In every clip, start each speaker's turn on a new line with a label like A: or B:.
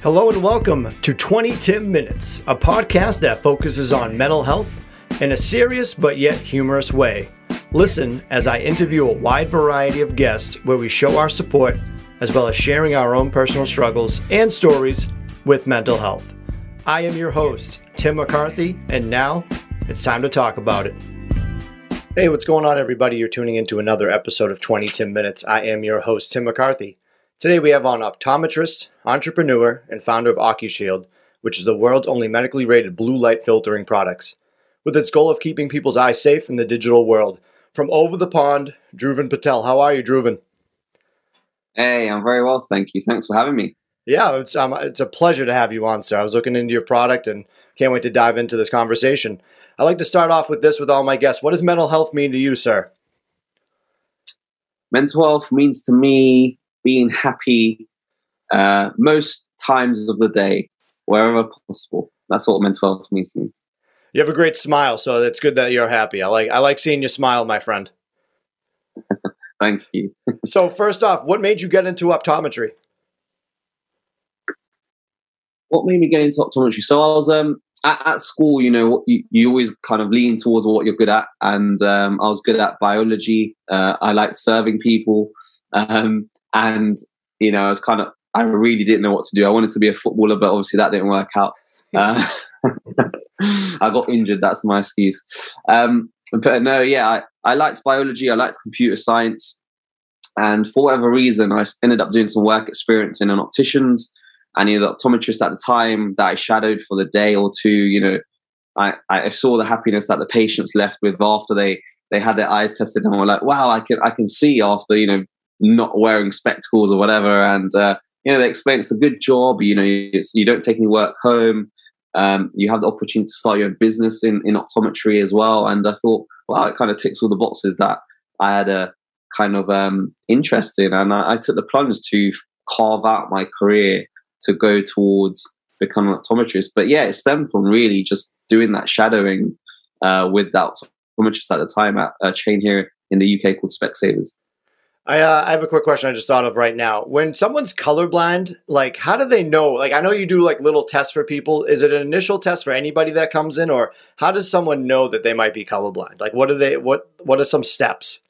A: Hello and welcome to 20 Tim Minutes, a podcast that focuses on mental health in a serious but yet humorous way. Listen as I interview a wide variety of guests where we show our support as well as sharing our own personal struggles and stories with mental health. I am your host, Tim McCarthy, and now it's time to talk about it. Hey, what's going on, everybody? You're tuning into another episode of 20 Tim Minutes. I am your host, Tim McCarthy. Today we have on optometrist, entrepreneur, and founder of OcuShield, which is the world's only medically rated blue light filtering products. With its goal of keeping people's eyes safe in the digital world. From over the pond, Dhruvan Patel. How are you, Dhruvan?
B: Hey, I'm very well, thank you. Thanks for having me.
A: Yeah, it's um, it's a pleasure to have you on, sir. I was looking into your product and can't wait to dive into this conversation. I like to start off with this with all my guests. What does mental health mean to you, sir?
B: Mental health means to me being happy uh, most times of the day, wherever possible. That's what mental health means to me.
A: You have a great smile, so it's good that you're happy. I like I like seeing you smile, my friend.
B: Thank you.
A: so first off, what made you get into optometry?
B: What made me get into optometry? So I was um at, at school, you know, you, you always kind of lean towards what you're good at, and um, I was good at biology. Uh, I liked serving people, um, and you know, I was kind of I really didn't know what to do. I wanted to be a footballer, but obviously that didn't work out. Uh, I got injured. That's my excuse. Um, but no, yeah, I, I liked biology. I liked computer science, and for whatever reason, I ended up doing some work experience in an optician's. And you know, the optometrist at the time that I shadowed for the day or two, you know, I, I saw the happiness that the patients left with after they they had their eyes tested and were like, wow, I can I can see after you know not wearing spectacles or whatever. And, uh, you know, they explain it's a good job. You know, you don't take any work home. Um, you have the opportunity to start your own business in, in optometry as well. And I thought, wow, it kind of ticks all the boxes that I had a kind of um, interest in. And I, I took the plunge to carve out my career to go towards becoming an optometrist. But yeah, it stemmed from really just doing that shadowing uh, with that optometrist at the time at a chain here in the UK called Specsavers.
A: I, uh, I have a quick question I just thought of right now. When someone's colorblind, like how do they know? Like I know you do like little tests for people. Is it an initial test for anybody that comes in, or how does someone know that they might be colorblind? Like what are they? What what are some steps?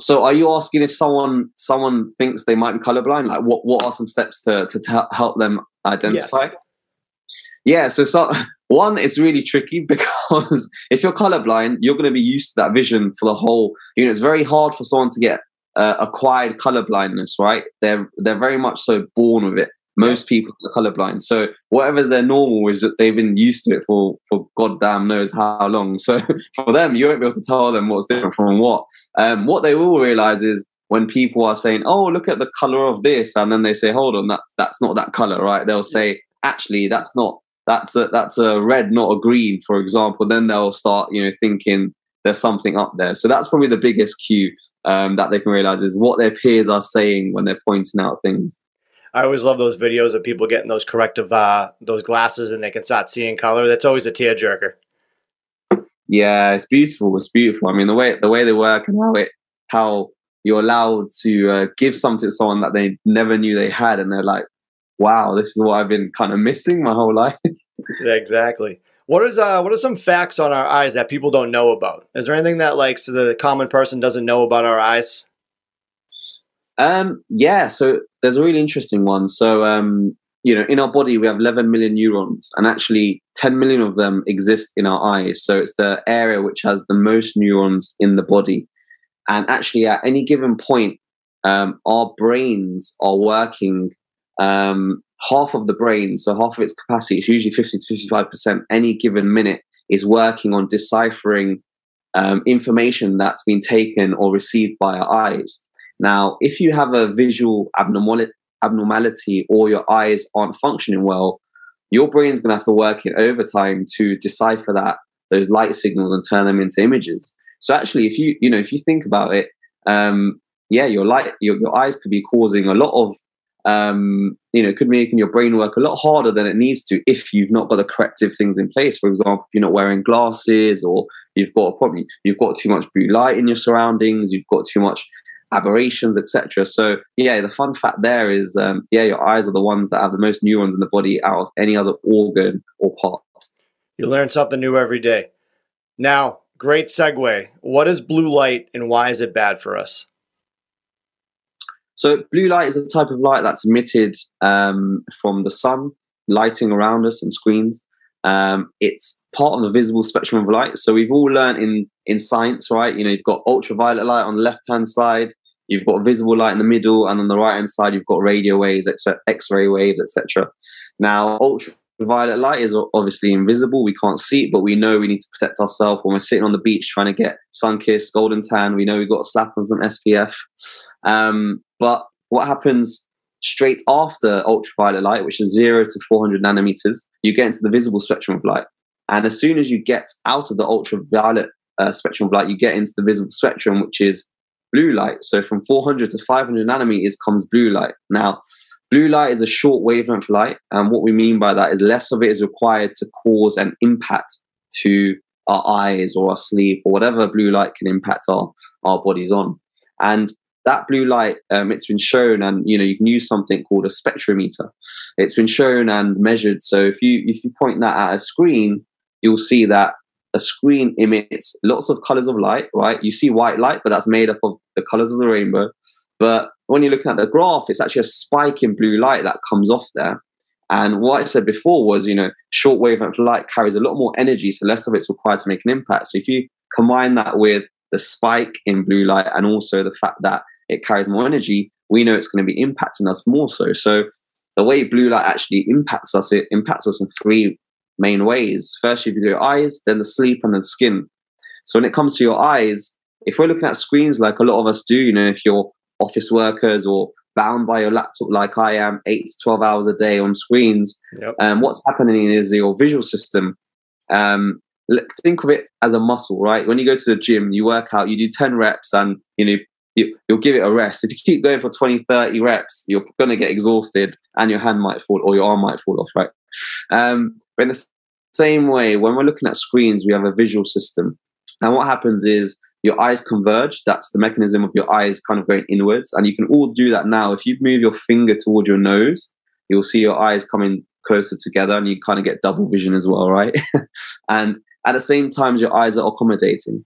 B: So are you asking if someone someone thinks they might be colorblind? Like what what are some steps to to t- help them identify? Yes. Yeah, so, so one, it's really tricky because if you're colorblind, you're going to be used to that vision for the whole. You know, it's very hard for someone to get uh, acquired color blindness, right? They're they're very much so born with it. Most people are colorblind, so whatever's their normal is that they've been used to it for for goddamn knows how long. So for them, you won't be able to tell them what's different from what. Um, what they will realize is when people are saying, "Oh, look at the color of this," and then they say, "Hold on, that's that's not that color," right? They'll say, "Actually, that's not that's a that's a red, not a green, for example, then they'll start, you know, thinking there's something up there. So that's probably the biggest cue um, that they can realize is what their peers are saying when they're pointing out things.
A: I always love those videos of people getting those corrective uh, those glasses and they can start seeing color. That's always a tearjerker.
B: Yeah, it's beautiful. It's beautiful. I mean, the way the way they work and how it how you're allowed to uh, give something to someone that they never knew they had, and they're like, wow, this is what I've been kind of missing my whole life.
A: yeah, exactly. What is uh what are some facts on our eyes that people don't know about? Is there anything that like so the common person doesn't know about our eyes?
B: Um yeah, so there's a really interesting one. So um you know, in our body we have 11 million neurons and actually 10 million of them exist in our eyes. So it's the area which has the most neurons in the body. And actually at any given point um, our brains are working um, half of the brain, so half of its capacity, it's usually 50 to 55% any given minute, is working on deciphering um, information that's been taken or received by our eyes. Now, if you have a visual abnormality, or your eyes aren't functioning well, your brain's going to have to work in overtime to decipher that those light signals and turn them into images. So actually, if you you know if you think about it, um, yeah, your light your, your eyes could be causing a lot of um, you know, could making your brain work a lot harder than it needs to if you've not got the corrective things in place. For example, you're not wearing glasses or you've got a problem, you've got too much blue light in your surroundings, you've got too much aberrations, etc. So yeah, the fun fact there is, um, yeah, your eyes are the ones that have the most neurons in the body out of any other organ or part.
A: You learn something new every day. Now, great segue. What is blue light and why is it bad for us?
B: So blue light is a type of light that's emitted um, from the sun, lighting around us and screens. Um, it's part of the visible spectrum of light. So we've all learned in in science, right? You know, you've got ultraviolet light on the left hand side, you've got visible light in the middle, and on the right hand side, you've got radio waves, X ray waves, etc. Now, ultraviolet light is obviously invisible; we can't see it, but we know we need to protect ourselves when we're sitting on the beach trying to get sun kissed, golden tan. We know we've got to slap on some SPF. Um, but what happens straight after ultraviolet light, which is zero to 400 nanometers, you get into the visible spectrum of light. And as soon as you get out of the ultraviolet uh, spectrum of light, you get into the visible spectrum, which is blue light. So from 400 to 500 nanometers comes blue light. Now, blue light is a short wavelength light. And what we mean by that is less of it is required to cause an impact to our eyes or our sleep or whatever blue light can impact our, our bodies on. And that blue light, um, it's been shown, and you know you can use something called a spectrometer. It's been shown and measured. So if you if you point that at a screen, you'll see that a screen emits lots of colors of light. Right? You see white light, but that's made up of the colors of the rainbow. But when you're looking at the graph, it's actually a spike in blue light that comes off there. And what I said before was, you know, short wavelength light carries a lot more energy, so less of it's required to make an impact. So if you combine that with the spike in blue light and also the fact that it carries more energy, we know it's going to be impacting us more so. So the way blue light actually impacts us, it impacts us in three main ways. First, you have your eyes, then the sleep, and then skin. So when it comes to your eyes, if we're looking at screens like a lot of us do, you know, if you're office workers or bound by your laptop like I am, eight to 12 hours a day on screens, yep. um, what's happening is your visual system. Um, think of it as a muscle, right? When you go to the gym, you work out, you do 10 reps and, you know, you, will give it a rest. If you keep going for 20, 30 reps, you're going to get exhausted and your hand might fall or your arm might fall off, right? Um, but in the same way, when we're looking at screens, we have a visual system. And what happens is your eyes converge. That's the mechanism of your eyes kind of going inwards. And you can all do that now. If you move your finger toward your nose, you'll see your eyes coming closer together and you kind of get double vision as well, right? and at the same time, your eyes are accommodating.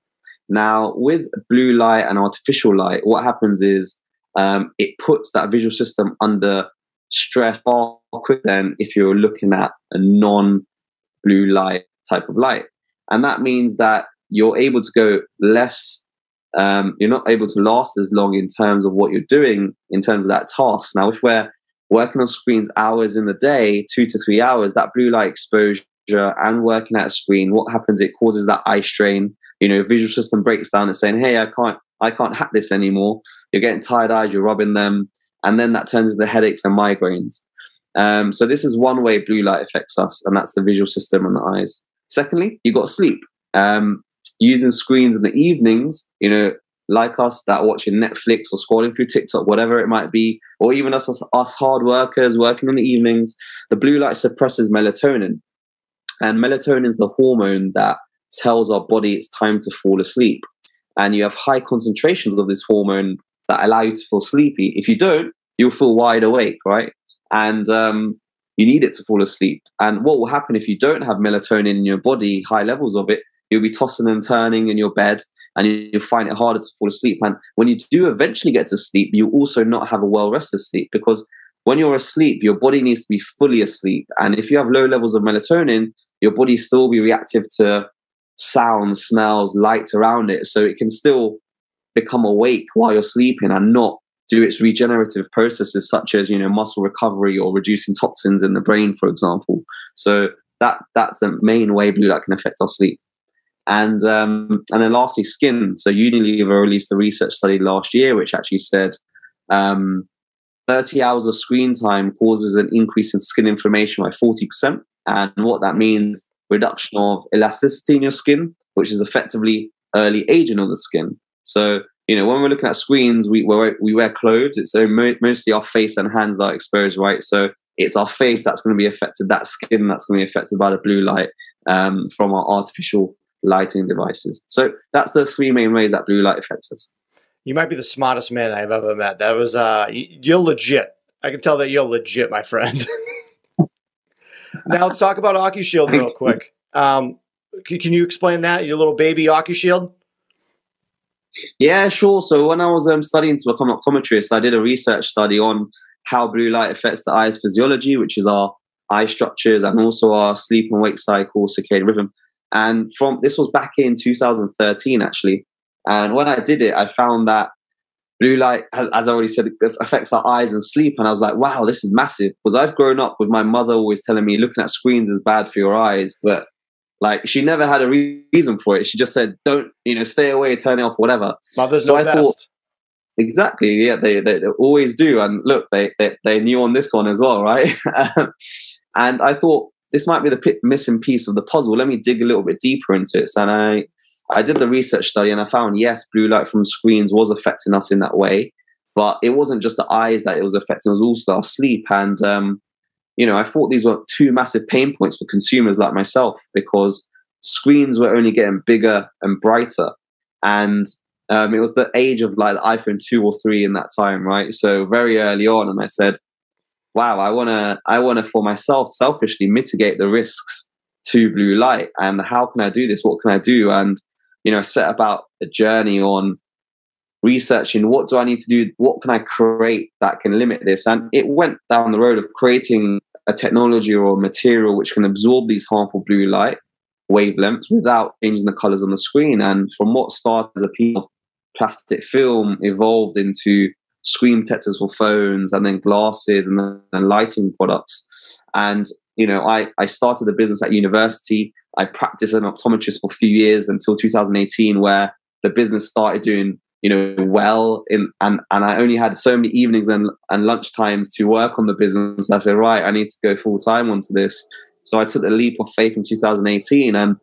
B: Now, with blue light and artificial light, what happens is um, it puts that visual system under stress far quicker than if you're looking at a non blue light type of light. And that means that you're able to go less, um, you're not able to last as long in terms of what you're doing in terms of that task. Now, if we're working on screens hours in the day, two to three hours, that blue light exposure and working at a screen, what happens? It causes that eye strain. You know visual system breaks down and saying hey i can't i can't hack this anymore. You're getting tired eyed you're rubbing them and then that turns into headaches and migraines. Um, so this is one way blue light affects us and that's the visual system and the eyes. Secondly you got sleep. Um, using screens in the evenings you know like us that are watching netflix or scrolling through tiktok whatever it might be or even us us hard workers working in the evenings the blue light suppresses melatonin and melatonin is the hormone that tells our body it's time to fall asleep. And you have high concentrations of this hormone that allow you to feel sleepy. If you don't, you'll feel wide awake, right? And um, you need it to fall asleep. And what will happen if you don't have melatonin in your body, high levels of it, you'll be tossing and turning in your bed and you'll find it harder to fall asleep. And when you do eventually get to sleep, you also not have a well rested sleep because when you're asleep, your body needs to be fully asleep. And if you have low levels of melatonin, your body still be reactive to sounds, smells, light around it. So it can still become awake while you're sleeping and not do its regenerative processes such as you know muscle recovery or reducing toxins in the brain for example so that that's a main way blue light can affect our sleep and um, and then lastly skin so unilever released a research study last year which actually said um, 30 hours of screen time causes an increase in skin inflammation by 40% and what that means reduction of elasticity in your skin, which is effectively early aging of the skin. So, you know, when we're looking at screens, we wear, we wear clothes. It's so mostly our face and hands are exposed, right? So it's our face that's going to be affected, that skin that's going to be affected by the blue light um, from our artificial lighting devices. So that's the three main ways that blue light affects us.
A: You might be the smartest man I've ever met. That was uh, you're legit. I can tell that you're legit, my friend. now let's talk about OcuShield real quick. Um, can you explain that? Your little baby OcuShield?
B: Yeah, sure. So when I was um, studying to become an optometrist, I did a research study on how blue light affects the eye's physiology, which is our eye structures and also our sleep and wake cycle, circadian rhythm. And from this was back in 2013, actually. And when I did it, I found that blue light, as, as I already said, affects our eyes and sleep. And I was like, wow, this is massive. Because I've grown up with my mother always telling me looking at screens is bad for your eyes. But like she never had a reason for it. She just said, "Don't you know, stay away, turn it off, whatever."
A: Mothers so I best. Thought,
B: exactly, yeah, they, they, they always do. And look, they, they they knew on this one as well, right? and I thought this might be the p- missing piece of the puzzle. Let me dig a little bit deeper into it. And I I did the research study, and I found yes, blue light from screens was affecting us in that way. But it wasn't just the eyes that it was affecting; it was also our sleep. And um, you know, I thought these were two massive pain points for consumers like myself because screens were only getting bigger and brighter. And um, it was the age of like the iPhone 2 or 3 in that time, right? So very early on. And I said, wow, I want to, I want to for myself selfishly mitigate the risks to blue light. And how can I do this? What can I do? And, you know, set about a journey on researching what do I need to do? What can I create that can limit this? And it went down the road of creating a technology or a material which can absorb these harmful blue light wavelengths without changing the colors on the screen. And from what started as a piece of plastic film evolved into screen protectors for phones and then glasses and then lighting products. And, you know, I, I started the business at university. I practiced as an optometrist for a few years until 2018, where the business started doing you know well in and and I only had so many evenings and and lunch times to work on the business. I said, right, I need to go full time onto this. So I took the leap of faith in 2018, and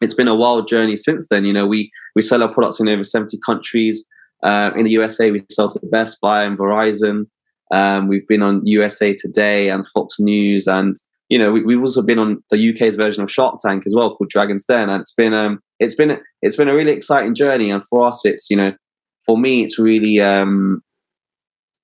B: it's been a wild journey since then. You know, we we sell our products in over 70 countries. Uh, in the USA, we sell to Best Buy and Verizon. Um, we've been on USA Today and Fox News, and you know, we, have also been on the UK's version of Shark Tank as well, called Dragon's Den, and it's been um, it's been it's been a really exciting journey. And for us, it's you know, for me, it's really um,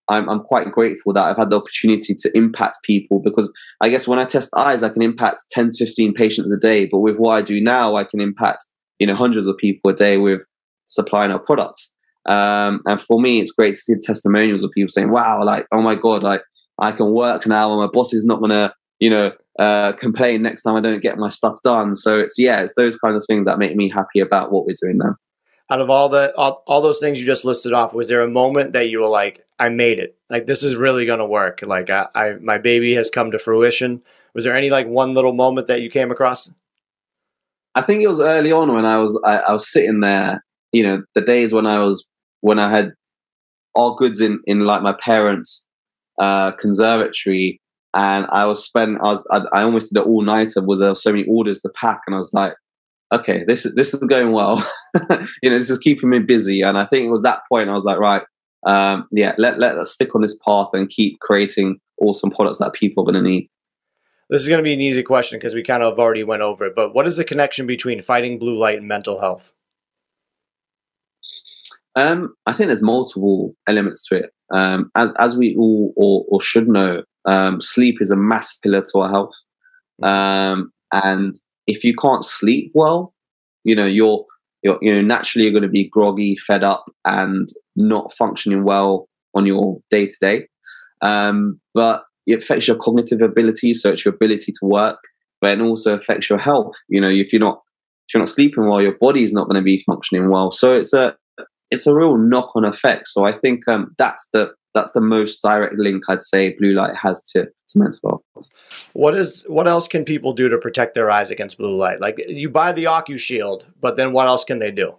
B: I'm I'm quite grateful that I've had the opportunity to impact people because I guess when I test eyes, I can impact 10 to 15 patients a day, but with what I do now, I can impact you know hundreds of people a day with supplying our products. Um, and for me, it's great to see testimonials of people saying, "Wow, like oh my god, like I can work now, and my boss is not gonna you know uh, complain next time I don't get my stuff done." So it's yeah, it's those kinds of things that make me happy about what we're doing now.
A: Out of all the all, all those things you just listed off was there a moment that you were like i made it. Like this is really going to work. Like I, I my baby has come to fruition. Was there any like one little moment that you came across?
B: I think it was early on when i was i, I was sitting there you know the days when i was when i had all goods in in like my parents uh conservatory and i was spent i was i, I almost did it all nighter was there so many orders to pack and i was like okay, this is this is going well. you know, this is keeping me busy. And I think it was that point I was like, right, um, yeah, let let us stick on this path and keep creating awesome products that people are going to need.
A: This is going to be an easy question because we kind of already went over it. But what is the connection between fighting blue light and mental health?
B: Um, I think there's multiple elements to it. Um, as as we all or, or should know, um, sleep is a mass pillar to our health. Um, and if you can't sleep well, you know, you're, you're you know, naturally you're going to be groggy, fed up, and not functioning well on your day to day. But it affects your cognitive ability, so it's your ability to work, but it also affects your health. You know, if you're not if you're not sleeping well, your body is not going to be functioning well. So it's a it's a real knock on effect. So I think um, that's the that's the most direct link I'd say blue light has to to mental health.
A: What is what else can people do to protect their eyes against blue light? Like you buy the OcuShield, but then what else can they do?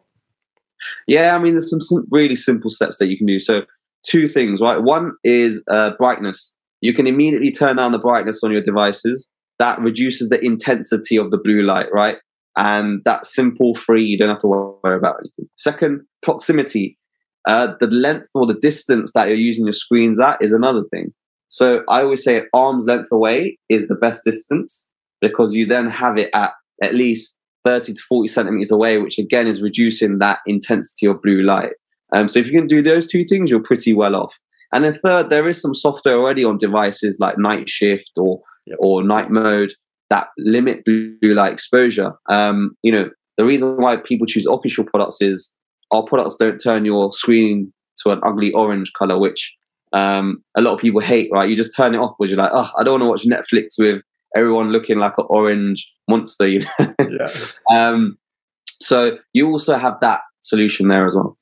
B: Yeah, I mean, there's some, some really simple steps that you can do. So two things, right? One is uh, brightness. You can immediately turn down the brightness on your devices. That reduces the intensity of the blue light, right? And that's simple, free. You don't have to worry about anything. Second, proximity. Uh, the length or the distance that you're using your screens at is another thing. So I always say arm's length away is the best distance because you then have it at at least 30 to 40 centimeters away, which again is reducing that intensity of blue light. Um, so if you can do those two things, you're pretty well off. And then third, there is some software already on devices like Night Shift or yep. or Night Mode that limit blue light exposure. Um, you know, the reason why people choose official products is our products don't turn your screen to an ugly orange color, which um, a lot of people hate. Right? You just turn it off because you're like, oh, I don't want to watch Netflix with everyone looking like an orange monster. You know? yeah. um, so you also have that solution there as well.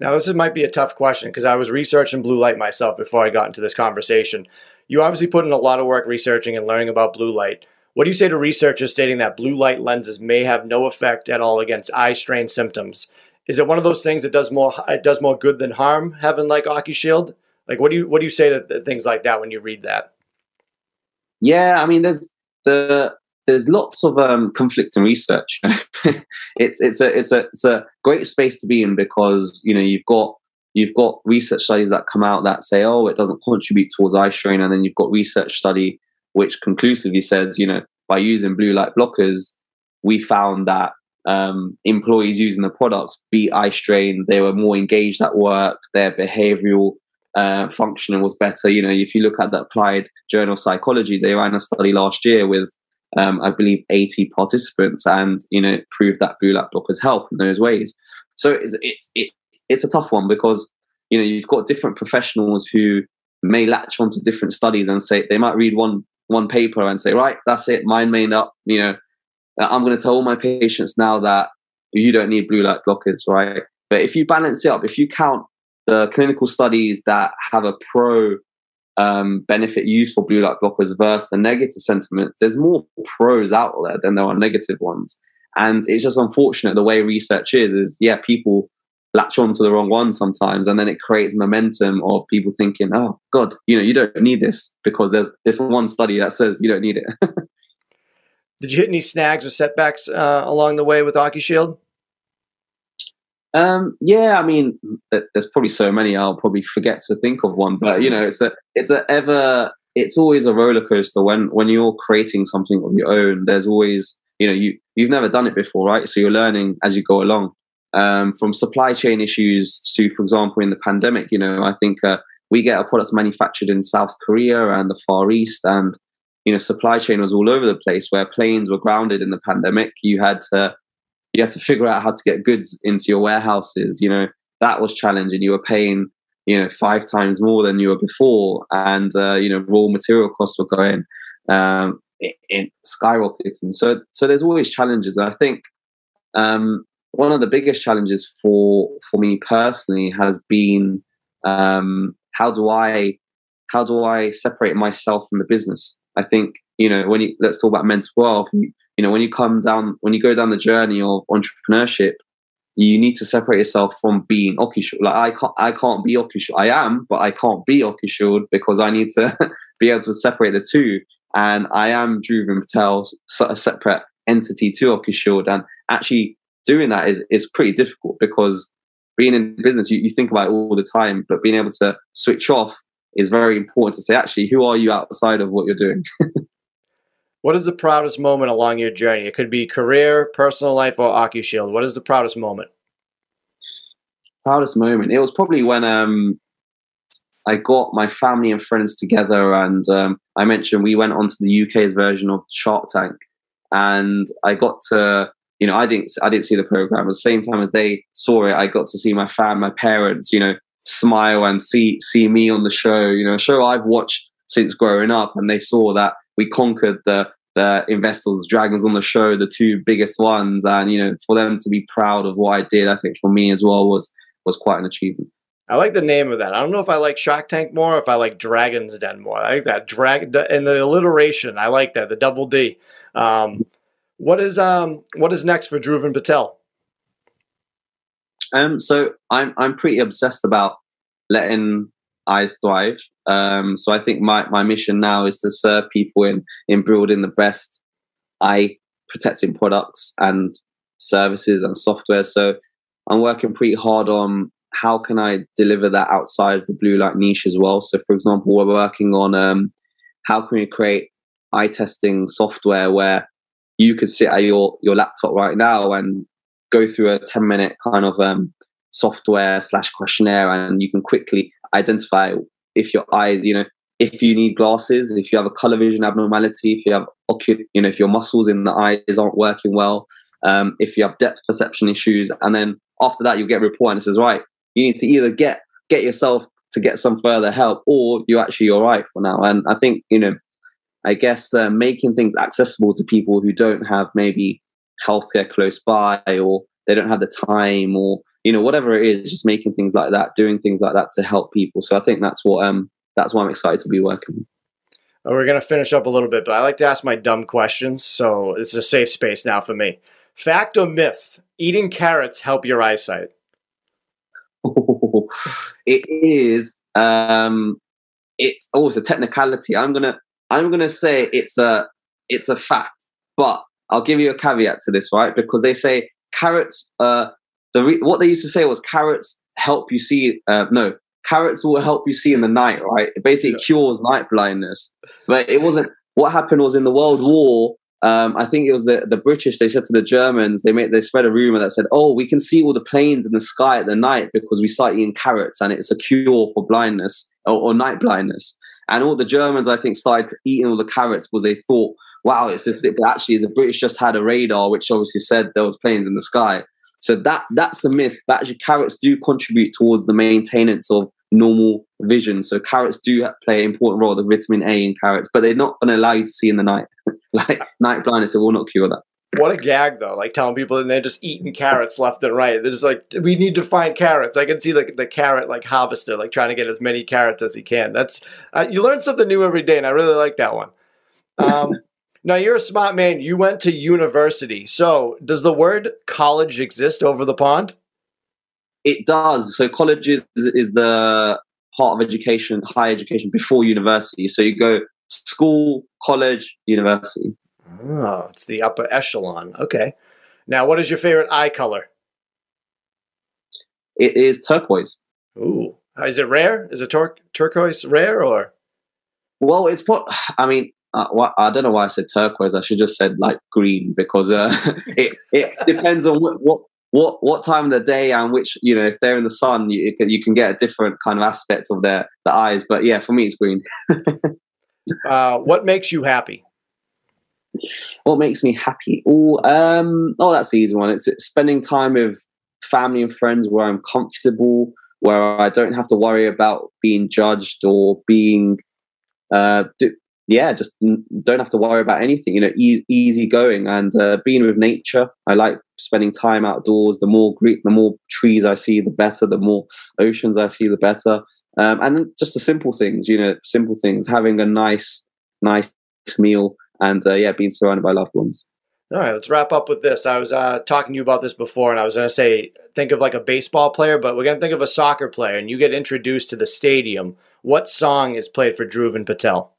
A: Now, this might be a tough question because I was researching blue light myself before I got into this conversation. You obviously put in a lot of work researching and learning about blue light. What do you say to researchers stating that blue light lenses may have no effect at all against eye strain symptoms? Is it one of those things that does more it does more good than harm having like OcuShield? Like, what do you what do you say to things like that when you read that?
B: Yeah, I mean, there's the there's lots of um, conflicting research. it's it's a it's a it's a great space to be in because you know you've got you've got research studies that come out that say oh it doesn't contribute towards eye strain, and then you've got research study which conclusively says you know by using blue light blockers we found that um, employees using the products beat eye strain. They were more engaged at work. Their behavioral uh, functioning was better. You know, if you look at the applied journal psychology, they ran a study last year with, um, I believe, 80 participants, and you know, proved that blue blockers help in those ways. So it's it's it, it's a tough one because you know you've got different professionals who may latch onto different studies and say they might read one one paper and say, right, that's it, mine may not, you know, I'm going to tell all my patients now that you don't need blue light blockers, right? But if you balance it up, if you count the clinical studies that have a pro um, benefit use for blue light blockers versus the negative sentiment, there's more pros out there than there are negative ones. And it's just unfortunate the way research is, is yeah, people latch on to the wrong one sometimes and then it creates momentum of people thinking, oh God, you know, you don't need this because there's this one study that says you don't need it.
A: Did you hit any snags or setbacks uh, along the way with OcuShield?
B: Um, yeah, I mean, there's probably so many. I'll probably forget to think of one, but you know, it's a, it's a ever, it's always a roller coaster when when you're creating something of your own. There's always, you know, you you've never done it before, right? So you're learning as you go along. Um, from supply chain issues to, for example, in the pandemic, you know, I think uh, we get our products manufactured in South Korea and the Far East, and you know supply chain was all over the place where planes were grounded in the pandemic. You had to you had to figure out how to get goods into your warehouses. You know that was challenging. You were paying you know five times more than you were before and uh, you know raw material costs were going um, in, in skyrocketing. So so there's always challenges. And i think um, one of the biggest challenges for for me personally has been um, how do i how do i separate myself from the business I think you know when you let's talk about mental health. You know when you come down when you go down the journey of entrepreneurship, you need to separate yourself from being OcuShield. Like I can't I can't be OcuShield. I am, but I can't be OcuShield because I need to be able to separate the two. And I am Dhruvan Patel, a separate entity to OcuShield, and actually doing that is is pretty difficult because being in business, you, you think about it all the time, but being able to switch off is very important to say, actually, who are you outside of what you're doing?
A: what is the proudest moment along your journey? It could be career, personal life, or OcuShield. What is the proudest moment?
B: Proudest moment. It was probably when um, I got my family and friends together, and um, I mentioned we went onto the UK's version of Shark Tank, and I got to, you know, I didn't, I didn't see the program. At the same time as they saw it, I got to see my fam, my parents, you know, smile and see see me on the show. You know, a show I've watched since growing up, and they saw that we conquered the the investors, dragons on the show, the two biggest ones, and you know, for them to be proud of what I did, I think for me as well was was quite an achievement.
A: I like the name of that. I don't know if I like Shark Tank more, if I like Dragon's Den more. I like that drag and the alliteration. I like that the double D. Um, what is um what is next for Dhruvan Patel?
B: Um, so I'm I'm pretty obsessed about letting eyes thrive. Um, so I think my, my mission now is to serve people in in building the best eye protecting products and services and software. So I'm working pretty hard on how can I deliver that outside the blue light niche as well. So for example, we're working on um, how can we create eye testing software where you could sit at your your laptop right now and go through a 10 minute kind of um, software slash questionnaire, and you can quickly identify if your eyes, you know, if you need glasses, if you have a color vision abnormality, if you have you know, if your muscles in the eyes aren't working well, um, if you have depth perception issues, and then after that you'll get a report and it says, right, you need to either get get yourself to get some further help, or you're actually all right for now. And I think you know, I guess uh, making things accessible to people who don't have maybe healthcare close by, or they don't have the time, or you know, whatever it is, just making things like that, doing things like that to help people. So I think that's what um that's why I'm excited to be working.
A: We're going to finish up a little bit, but I like to ask my dumb questions, so it's a safe space now for me. Fact or myth? Eating carrots help your eyesight?
B: it is. Um, it's oh, it's a technicality. I'm gonna I'm gonna say it's a it's a fact, but I'll give you a caveat to this, right? Because they say carrots. Uh, the re- what they used to say was carrots help you see. Uh, no, carrots will help you see in the night, right? It basically yeah. cures night blindness. But it wasn't. What happened was in the World War, um, I think it was the, the British. They said to the Germans, they made they spread a rumor that said, "Oh, we can see all the planes in the sky at the night because we start eating carrots, and it's a cure for blindness or, or night blindness." And all the Germans, I think, started eating all the carrots because they thought, "Wow, it's this." But actually, the British just had a radar which obviously said there was planes in the sky. So that that's the myth. That actually carrots do contribute towards the maintenance of normal vision. So carrots do play an important role, the vitamin A in carrots, but they're not going to allow you to see in the night. like night blindness, it will not cure that.
A: What a gag, though! Like telling people and they're just eating carrots left and right. They're just like, we need to find carrots. I can see the the carrot like harvester, like trying to get as many carrots as he can. That's uh, you learn something new every day, and I really like that one. Um, now you're a smart man. You went to university, so does the word college exist over the pond?
B: It does. So college is, is the part of education, higher education before university. So you go school, college, university.
A: Oh, it's the upper echelon. Okay. Now, what is your favorite eye color?
B: It is turquoise.
A: Ooh, is it rare? Is it tur- turquoise rare or?
B: Well, it's what I mean. Uh, I don't know why I said turquoise. I should just said like green because uh, it it depends on what, what what what time of the day and which you know if they're in the sun you, you can get a different kind of aspect of their the eyes but yeah for me it's green.
A: Uh, what makes you happy?
B: What makes me happy? Oh um oh that's the easy one. It's, it's spending time with family and friends where i'm comfortable where i don't have to worry about being judged or being uh, yeah, just don't have to worry about anything. You know, e- easy going and uh, being with nature. I like spending time outdoors. The more Greek, the more trees I see, the better. The more oceans I see, the better. Um, and just the simple things. You know, simple things. Having a nice, nice meal, and uh, yeah, being surrounded by loved ones.
A: All right, let's wrap up with this. I was uh, talking to you about this before, and I was going to say, think of like a baseball player, but we're going to think of a soccer player, and you get introduced to the stadium. What song is played for Dhruvan Patel?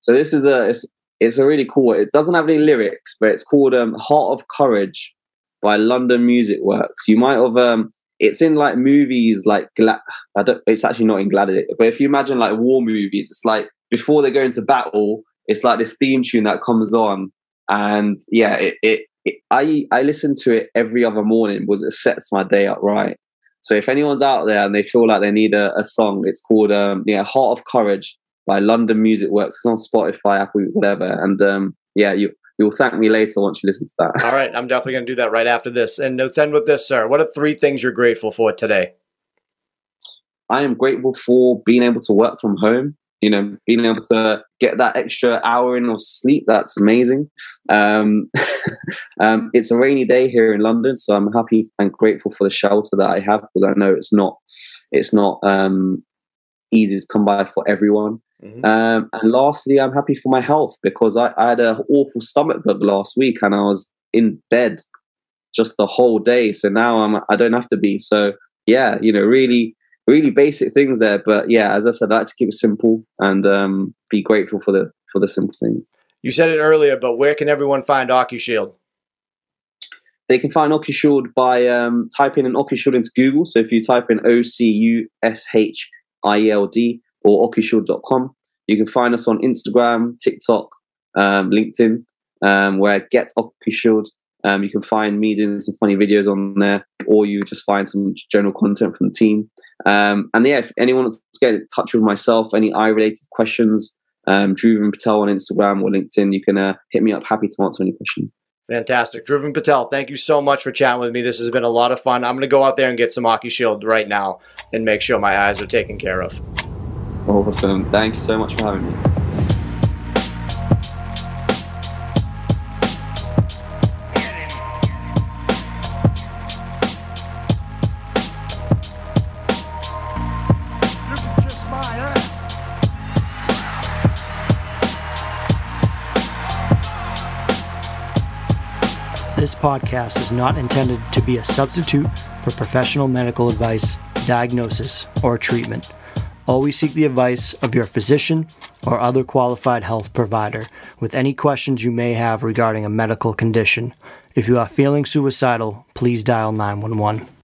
B: So this is a it's, it's a really cool. It doesn't have any lyrics, but it's called um, "Heart of Courage" by London Music Works. You might have um, it's in like movies like Gla- I don't. It's actually not in Gladiator, but if you imagine like war movies, it's like before they go into battle, it's like this theme tune that comes on, and yeah, it, it, it I I listen to it every other morning because it sets my day up right. So if anyone's out there and they feel like they need a, a song, it's called um, yeah, Heart of Courage by London Music Works. It's on Spotify, Apple, whatever. And um, yeah, you you'll thank me later once you listen to that.
A: All right, I'm definitely going to do that right after this. And let's end with this, sir. What are three things you're grateful for today?
B: I am grateful for being able to work from home. You know, being able to get that extra hour in of sleep. That's amazing. Um, um, it's a rainy day here in London, so I'm happy and grateful for the shelter that I have because I know it's not, it's not um, easy to come by for everyone. Mm-hmm. Um, and lastly, I'm happy for my health because I, I had an awful stomach bug last week and I was in bed just the whole day. So now I'm I don't have to be. So yeah, you know, really, really basic things there. But yeah, as I said, I like to keep it simple and um, be grateful for the for the simple things.
A: You said it earlier, but where can everyone find OcuShield?
B: They can find OcuShield by um, typing in OcuShield into Google. So if you type in O C U S H I E L D, or ocushield.com. You can find us on Instagram, TikTok, um, LinkedIn, um, where Get OcuShield. Um, you can find me doing some funny videos on there, or you just find some general content from the team. Um, and yeah, if anyone wants to get in touch with myself, any eye related questions, um, Dhruvan Patel on Instagram or LinkedIn, you can uh, hit me up. Happy to answer any questions.
A: Fantastic. Dhruvan Patel, thank you so much for chatting with me. This has been a lot of fun. I'm going to go out there and get some OcuShield right now and make sure my eyes are taken care of.
B: Awesome. Thank you so much for having me.
A: This podcast is not intended to be a substitute for professional medical advice, diagnosis, or treatment. Always seek the advice of your physician or other qualified health provider with any questions you may have regarding a medical condition. If you are feeling suicidal, please dial 911.